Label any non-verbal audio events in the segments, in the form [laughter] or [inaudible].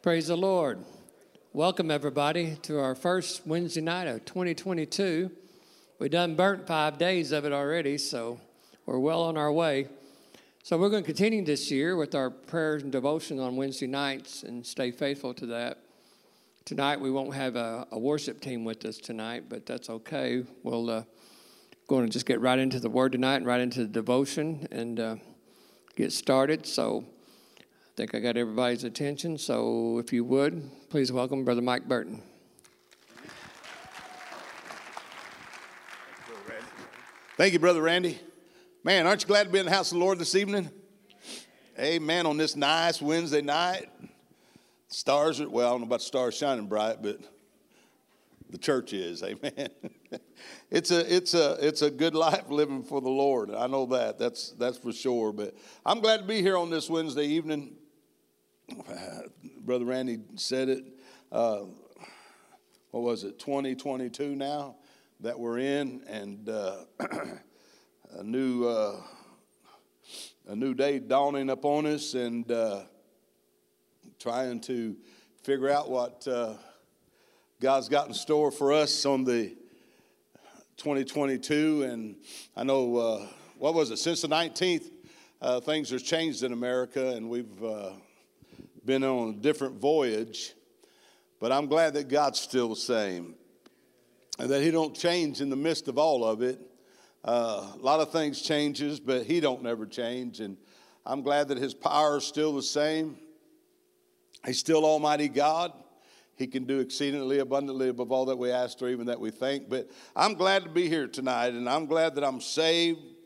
Praise the Lord. Welcome, everybody, to our first Wednesday night of 2022. We've done burnt five days of it already, so we're well on our way. So, we're going to continue this year with our prayers and devotion on Wednesday nights and stay faithful to that. Tonight, we won't have a, a worship team with us tonight, but that's okay. We'll uh, going to just get right into the Word tonight and right into the devotion and uh, get started. So, think I got everybody's attention. So if you would, please welcome Brother Mike Burton. Thank you, Brother Randy. Man, aren't you glad to be in the house of the Lord this evening? Amen. On this nice Wednesday night. Stars are, well, I don't know about stars shining bright, but the church is. [laughs] Amen. it's a it's a it's a good life living for the Lord. I know that. That's that's for sure. But I'm glad to be here on this Wednesday evening. Brother Randy said it. Uh, what was it, 2022 now that we're in, and uh, [clears throat] a new uh, a new day dawning upon us, and uh, trying to figure out what uh, God's got in store for us on the 2022. And I know uh, what was it since the 19th, things have changed in America, and we've been on a different voyage, but I'm glad that God's still the same and that He don't change in the midst of all of it. Uh, a lot of things changes, but He don't never change, and I'm glad that His power is still the same. He's still Almighty God. He can do exceedingly abundantly above all that we ask or even that we think. But I'm glad to be here tonight, and I'm glad that I'm saved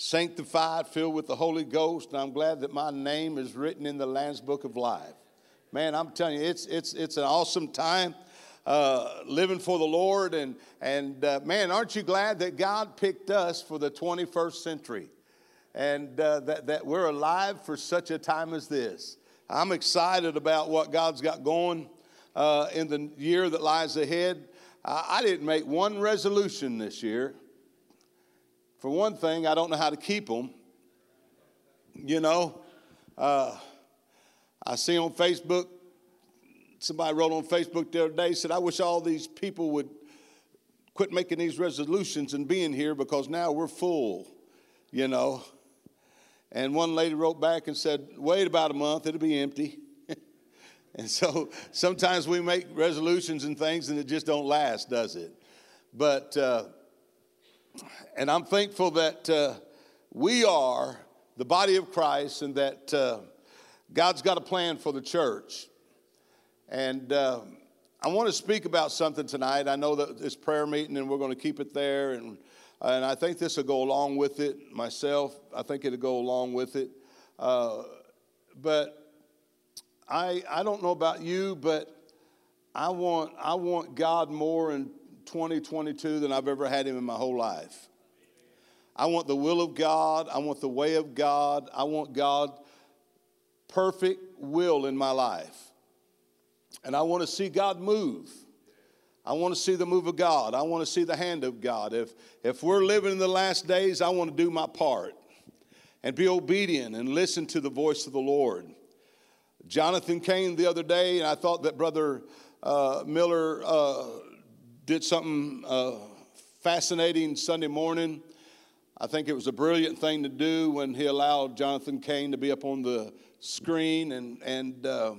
sanctified, filled with the Holy Ghost, and I'm glad that my name is written in the Lamb's Book of Life. Man, I'm telling you, it's, it's, it's an awesome time uh, living for the Lord. And, and uh, man, aren't you glad that God picked us for the 21st century and uh, that, that we're alive for such a time as this? I'm excited about what God's got going uh, in the year that lies ahead. I didn't make one resolution this year. For one thing, I don't know how to keep them. You know, uh, I see on Facebook, somebody wrote on Facebook the other day, said, I wish all these people would quit making these resolutions and being here because now we're full, you know. And one lady wrote back and said, Wait about a month, it'll be empty. [laughs] and so sometimes we make resolutions and things and it just don't last, does it? But, uh, and I'm thankful that uh, we are the body of Christ and that uh, God's got a plan for the church. And uh, I want to speak about something tonight. I know that it's prayer meeting and we're going to keep it there. And, and I think this will go along with it myself. I think it'll go along with it. Uh, but I, I don't know about you, but I want, I want God more in 2022 than I've ever had him in my whole life. I want the will of God. I want the way of God. I want God perfect will in my life. And I want to see God move. I want to see the move of God. I want to see the hand of God. If, if we're living in the last days, I want to do my part and be obedient and listen to the voice of the Lord. Jonathan came the other day, and I thought that Brother uh, Miller uh, did something uh, fascinating Sunday morning. I think it was a brilliant thing to do when he allowed Jonathan Cahn to be up on the screen. And, and uh,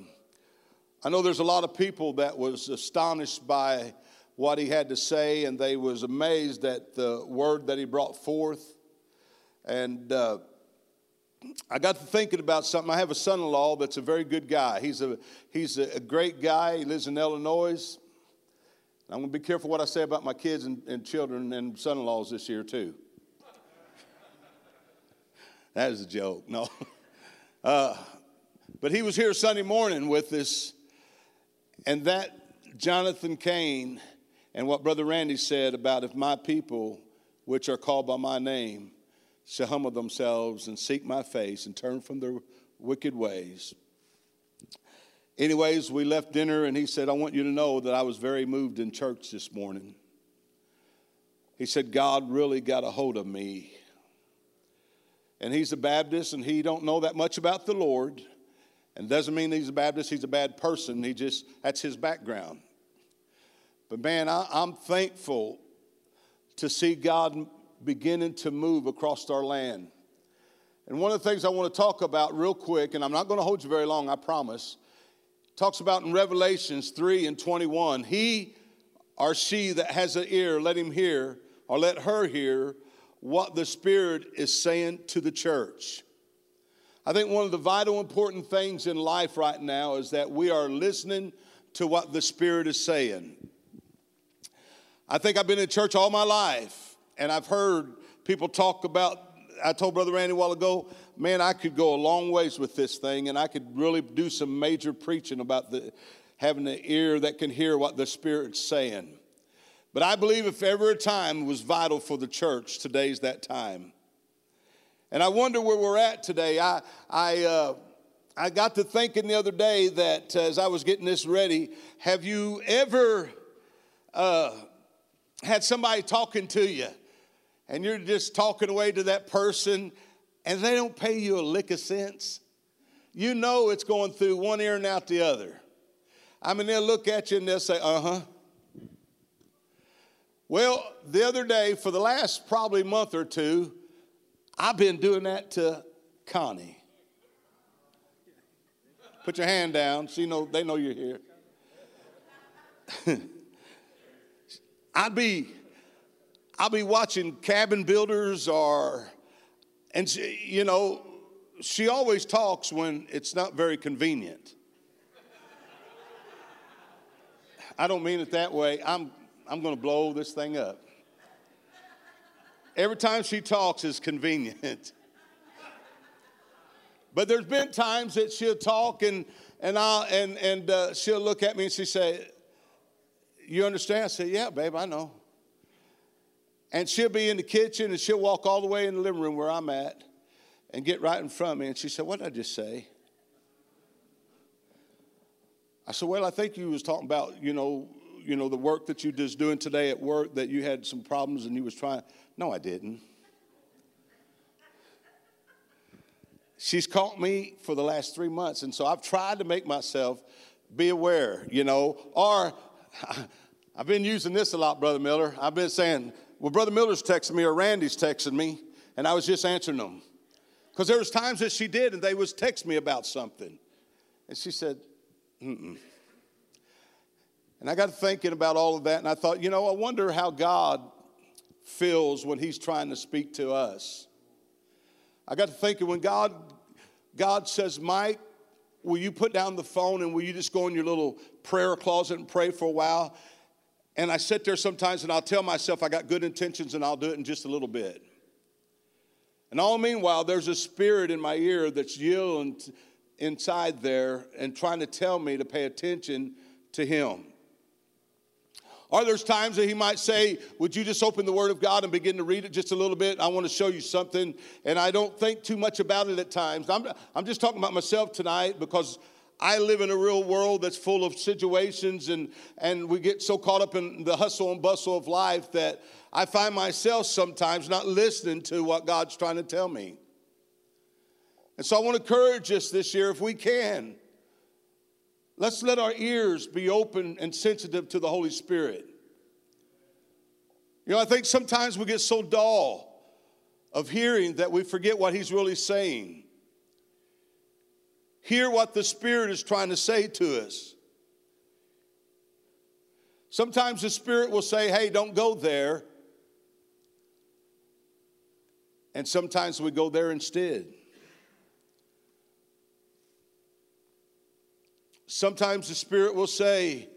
I know there's a lot of people that was astonished by what he had to say, and they was amazed at the word that he brought forth. And uh, I got to thinking about something. I have a son-in-law that's a very good guy. He's a he's a great guy. He lives in Illinois. I'm going to be careful what I say about my kids and, and children and son in laws this year, too. [laughs] that is a joke. No. [laughs] Uh, but he was here Sunday morning with us, and that Jonathan Cahn and what Brother Randy said about if my people, which are called by my name, shall humble themselves and seek my face and turn from their wicked ways, Anyways, we left dinner, and he said, I want you to know that I was very moved in church this morning. He said, God really got a hold of me. And he's a Baptist, and he don't know that much about the Lord. And doesn't mean he's a Baptist, he's a bad person. He just, that's his background. But man, I, I'm thankful to see God beginning to move across our land. And one of the things I want to talk about real quick, and I'm not going to hold you very long, I promise, talks about in Revelations 3 and 21 He or she that has an ear, let him hear, or let her hear what the Spirit is saying to the church. I think one of the vital important things in life right now is that we are listening to what the Spirit is saying. I think I've been in church all my life, and I've heard people talk about. I told Brother Randy a while ago, man, I could go a long ways with this thing, and I could really do some major preaching about the having an ear that can hear what the Spirit's saying. But I believe if ever a time was vital for the church, today's that time. And I wonder where we're at today. I, I, uh, I got to thinking the other day that uh, as I was getting this ready, have you ever uh, had somebody talking to you and you're just talking away to that person and they don't pay you a lick of sense? You know it's going through one ear and out the other. I mean, they'll look at you and they'll say, uh huh. Well, the other day, for the last probably month or two, I've been doing that to Connie. Put your hand down. She know they know you're here. [laughs] I'd be I'll be watching cabin builders or and she, you know she always talks when it's not very convenient. I don't mean it that way. I'm I'm going to blow this thing up. Every time she talks is convenient. [laughs] but there's been times that she'll talk and and I'll, and and uh, she'll look at me and she say, "You understand?" I say, "Yeah, babe, I know." And she'll be in the kitchen and she'll walk all the way in the living room where I'm at and get right in front of me and she said, "What did I just say?" I said, "Well, I think you was talking about, you know, you know, the work that you just doing today at work that you had some problems and you was trying. No, I didn't. She's caught me for the last three months, and so I've tried to make myself be aware, you know, or [laughs] I've been using this a lot, Brother Miller. I've been saying, well, Brother Miller's texting me or Randy's texting me, and I was just answering them. Because there was times that she did, and they was text me about something. And she said, mm-mm. And I got thinking about all of that, and I thought, you know, I wonder how God feels when He's trying to speak to us. I got to thinking when God God says, Mike, will you put down the phone and will you just go in your little prayer closet and pray for a while? And I sit there sometimes and I'll tell myself I got good intentions and I'll do it in just a little bit. And all meanwhile, there's a spirit in my ear that's yelling inside there and trying to tell me to pay attention to Him. Or there's times that he might say, Would you just open the Word of God and begin to read it just a little bit? I want to show you something. And I don't think too much about it at times. I'm, I'm just talking about myself tonight because I live in a real world that's full of situations, and, and we get so caught up in the hustle and bustle of life that I find myself sometimes not listening to what God's trying to tell me. And so I want to encourage us this year, if we can, Let's let our ears be open and sensitive to the Holy Spirit. You know, I think sometimes we get so dull of hearing that we forget what He's really saying. Hear what the Spirit is trying to say to us. Sometimes the Spirit will say, hey, don't go there. And sometimes we go there instead. Sometimes the Spirit will say,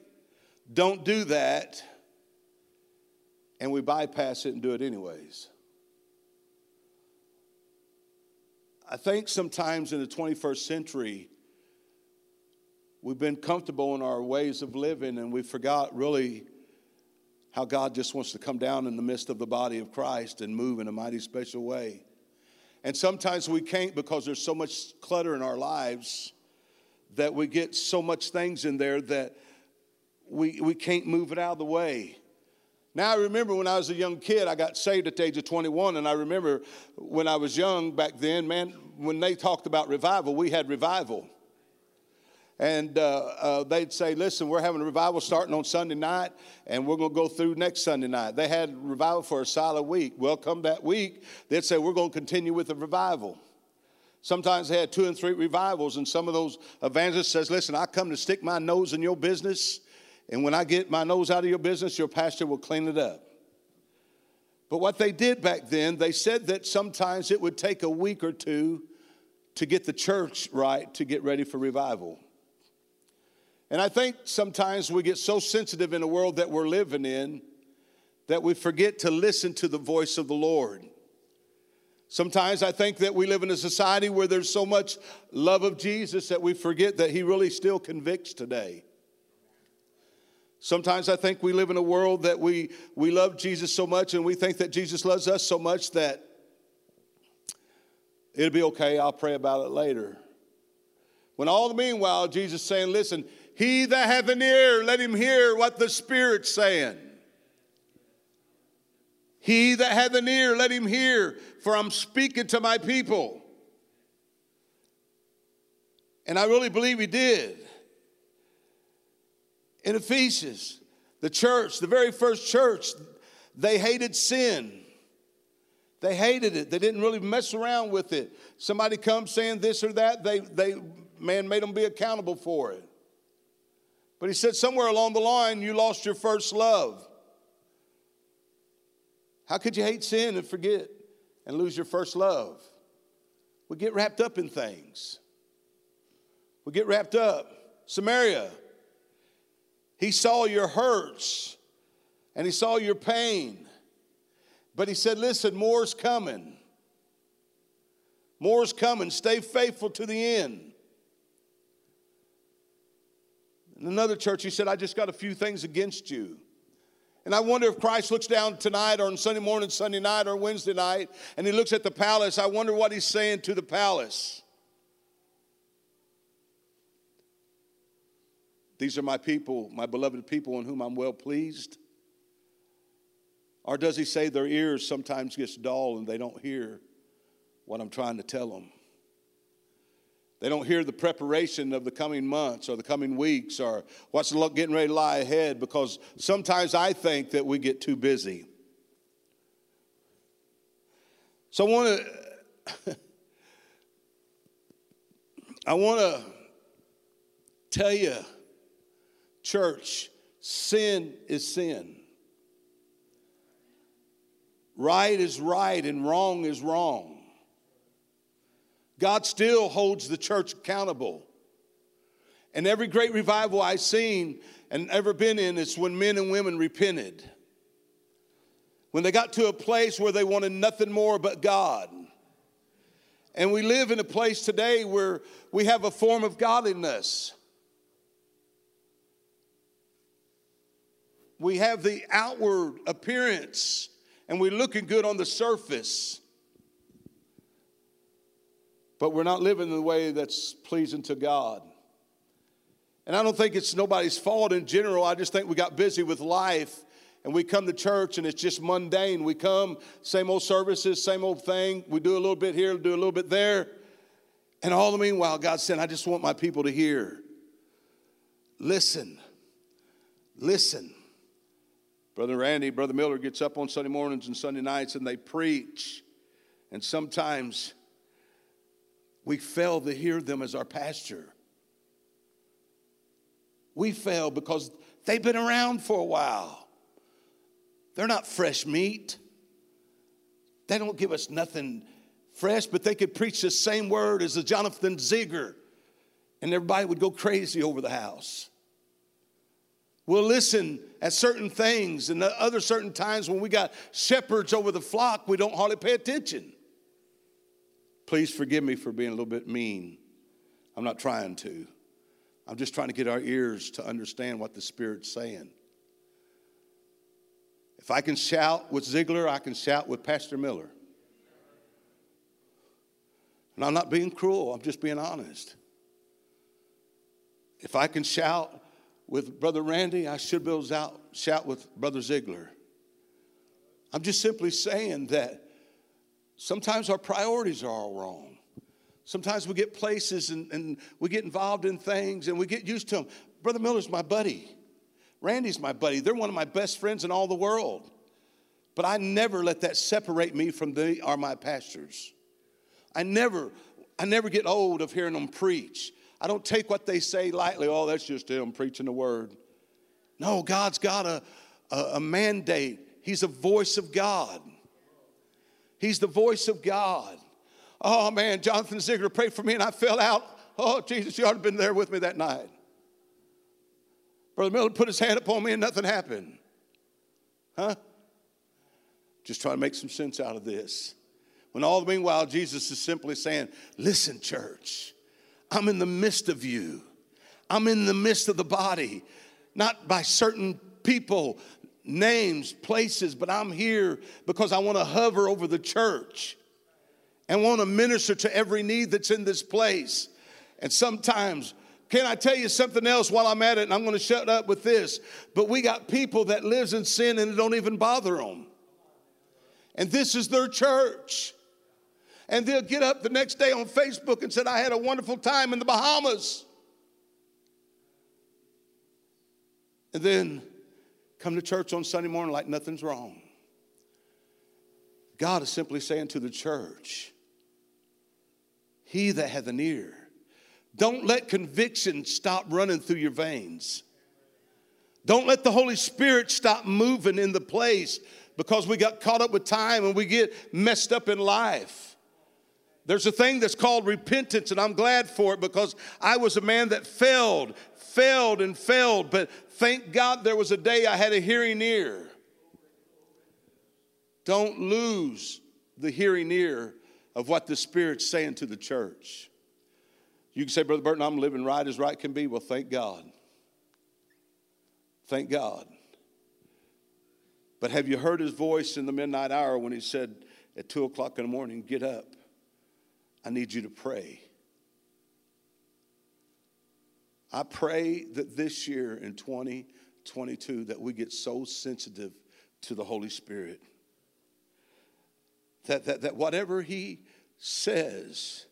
Don't do that. And we bypass it and do it anyways. I think sometimes in the 21st century, we've been comfortable in our ways of living and we forgot really how God just wants to come down in the midst of the body of Christ and move in a mighty special way. And sometimes we can't because there's so much clutter in our lives that we get so much things in there that we, we can't move it out of the way. Now, I remember when I was a young kid, I got saved at the age of 21, and I remember when I was young back then, man, when they talked about revival, we had revival. and uh, uh, they'd say, Listen, we're having a revival starting on Sunday night, and we're going to go through next Sunday night. They had revival for a solid week. Well, come that week, they'd say, We're going to continue with the revival. Sometimes they had two and three revivals, and some of those evangelists says, Listen, I come to stick my nose in your business, and when I get my nose out of your business, your pastor will clean it up. But what they did back then, they said that sometimes it would take a week or two to get the church right to get ready for revival. And I think sometimes we get so sensitive in the world that we're living in that we forget to listen to the voice of the Lord. Sometimes I think that we live in a society where there's so much love of Jesus that we forget that He really still convicts today. Sometimes I think we live in a world that we, we love Jesus so much and we think that Jesus loves us so much that it'll be okay, I'll pray about it later. When all the meanwhile, Jesus saying, Listen, he that hath an ear, let him hear what the Spirit's saying. He that hath an ear, let him hear, for I'm speaking to my people. And I really believe he did. In Ephesus, the church, the very first church, they hated sin. They hated it. They didn't really mess around with it. Somebody comes saying this or that, they, they man made them be accountable for it. But he said, somewhere along the line, you lost your first love. How could you hate sin and forget and lose your first love? We get wrapped up in things. We get wrapped up. Samaria, he saw your hurts and he saw your pain. But he said, Listen, more's coming. More's coming. Stay faithful to the end. In another church, he said, I just got a few things against you. And I wonder if Christ looks down tonight or on Sunday morning, Sunday night, or Wednesday night, and he looks at the palace. I wonder what he's saying to the palace. These are my people, my beloved people in whom I'm well pleased. Or does he say their ears sometimes gets dull and they don't hear what I'm trying to tell them? They don't hear the preparation of the coming months or the coming weeks or what's getting ready to lie ahead because sometimes I think that we get too busy. So I want to [laughs] I want to tell you church, sin is sin. Right is right and wrong is wrong. God still holds the church accountable. And every great revival I've seen and ever been in is when men and women repented. When they got to a place where they wanted nothing more but God. And we live in a place today where we have a form of godliness. We have the outward appearance and we're looking good on the surface but we're not living in the way that's pleasing to God. And I don't think it's nobody's fault in general. I just think we got busy with life and we come to church and it's just mundane. We come, same old services, same old thing. We do a little bit here, do a little bit there. And all the meanwhile, God said, I just want my people to hear. Listen. Listen. Brother Randy, Brother Miller gets up on Sunday mornings and Sunday nights and they preach. And sometimes we fail to hear them as our pastor. We fail because they've been around for a while. They're not fresh meat. They don't give us nothing fresh, but they could preach the same word as a Jonathan Ziegler, and everybody would go crazy over the house. We'll listen at certain things, and other certain times when we got shepherds over the flock, we don't hardly pay attention. Please forgive me for being a little bit mean. I'm not trying to. I'm just trying to get our ears to understand what the Spirit's saying. If I can shout with Ziegler, I can shout with Pastor Miller. And I'm not being cruel, I'm just being honest. If I can shout with Brother Randy, I should be able to shout with Brother Ziegler. I'm just simply saying that Sometimes our priorities are all wrong. Sometimes we get places and, and we get involved in things and we get used to them. Brother Miller's my buddy. Randy's my buddy. They're one of my best friends in all the world. But I never let that separate me from they are my pastors. I never, I never get old of hearing them preach. I don't take what they say lightly. Oh, that's just him preaching the word. No, God's got a, a, a mandate. He's a voice of God. He's the voice of God. Oh man, Jonathan Ziegler prayed for me and I fell out. Oh, Jesus, you ought to have been there with me that night. Brother Miller put his hand upon me and nothing happened. Huh? Just trying to make some sense out of this. When all the meanwhile, Jesus is simply saying, Listen, church, I'm in the midst of you. I'm in the midst of the body, not by certain people, names, places, but I'm here because I want to hover over the church and want to minister to every need that's in this place. And sometimes, can I tell you something else while I'm at it? And I'm going to shut up with this. But we got people that lives in sin and it don't even bother them. And this is their church. And they'll get up the next day on Facebook and said, I had a wonderful time in the Bahamas. And then come to church on Sunday morning like nothing's wrong. God is simply saying to the church, he that hath an ear. Don't let conviction stop running through your veins. Don't let the Holy Spirit stop moving in the place because we got caught up with time and we get messed up in life. There's a thing that's called repentance, and I'm glad for it because I was a man that failed, failed, and failed. But thank God there was a day I had a hearing ear. Don't lose the hearing ear of what the Spirit's saying to the church. You can say, Brother Burton, I'm living right as right can be. Well, thank God. Thank God. But have you heard his voice in the midnight hour when he said at two o'clock in the morning, Get up. I need you to pray. I pray that this year in 2022 that we get so sensitive to the Holy Spirit that, that, that whatever he says,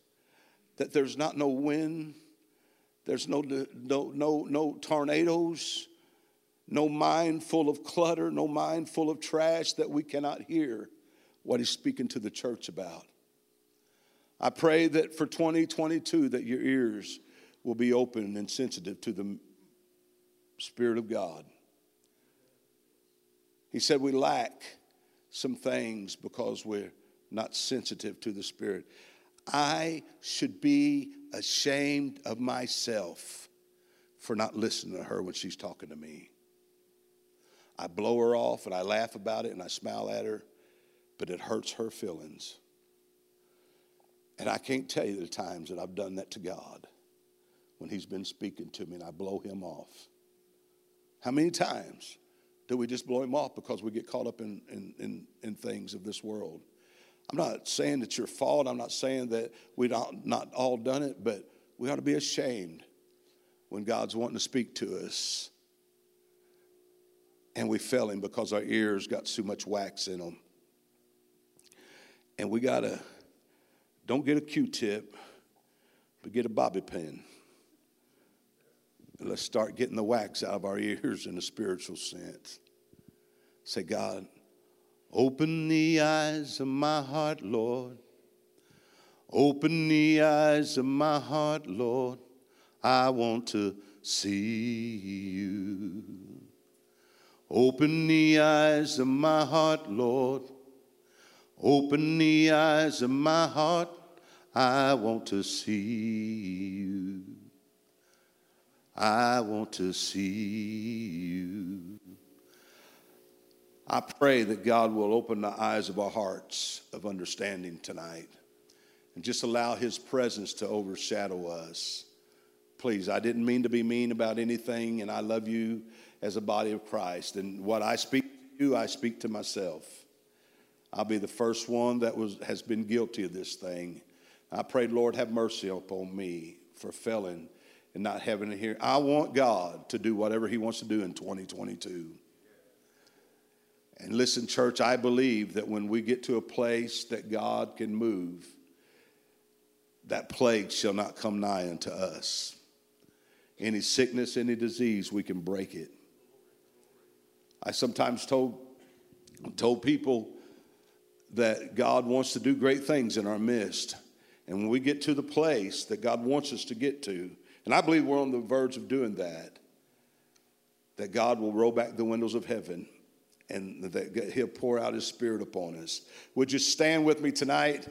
that there's not no wind, there's no, no, no, no tornadoes, no mind full of clutter, no mind full of trash that we cannot hear what he's speaking to the church about. I pray that for 2022 that your ears will be open and sensitive to the Spirit of God. He said we lack some things because we're not sensitive to the Spirit. I should be ashamed of myself for not listening to her when she's talking to me. I blow her off and I laugh about it and I smile at her, but it hurts her feelings. And I can't tell you the times that I've done that to God when He's been speaking to me and I blow Him off. How many times do we just blow Him off because we get caught up in, in, in, in things of this world? I'm not saying it's your fault. I'm not saying that we don't not all done it, but we ought to be ashamed when God's wanting to speak to us. And we fail him because our ears got too much wax in them. And we got to, don't get a Q tip, but get a bobby pin. And let's start getting the wax out of our [laughs] ears in a spiritual sense. Say, God, Open the eyes of my heart, Lord. Open the eyes of my heart, Lord. I want to see you. Open the eyes of my heart, Lord. Open the eyes of my heart. I want to see you. I want to see you. I pray that God will open the eyes of our hearts of understanding tonight and just allow His presence to overshadow us. Please, I didn't mean to be mean about anything, and I love you as a body of Christ. And what I speak to you, I speak to myself. I'll be the first one that was, has been guilty of this thing. I pray, Lord, have mercy upon me for failing and not having to hear. I want God to do whatever He wants to do in 2022. And listen, church, I believe that when we get to a place that God can move, that plague shall not come nigh unto us. Any sickness, any disease, we can break it. I sometimes told, told people that God wants to do great things in our midst. And when we get to the place that God wants us to get to, and I believe we're on the verge of doing that, that God will roll back the windows of heaven and that He'll pour out His Spirit upon us. Would you stand with me tonight?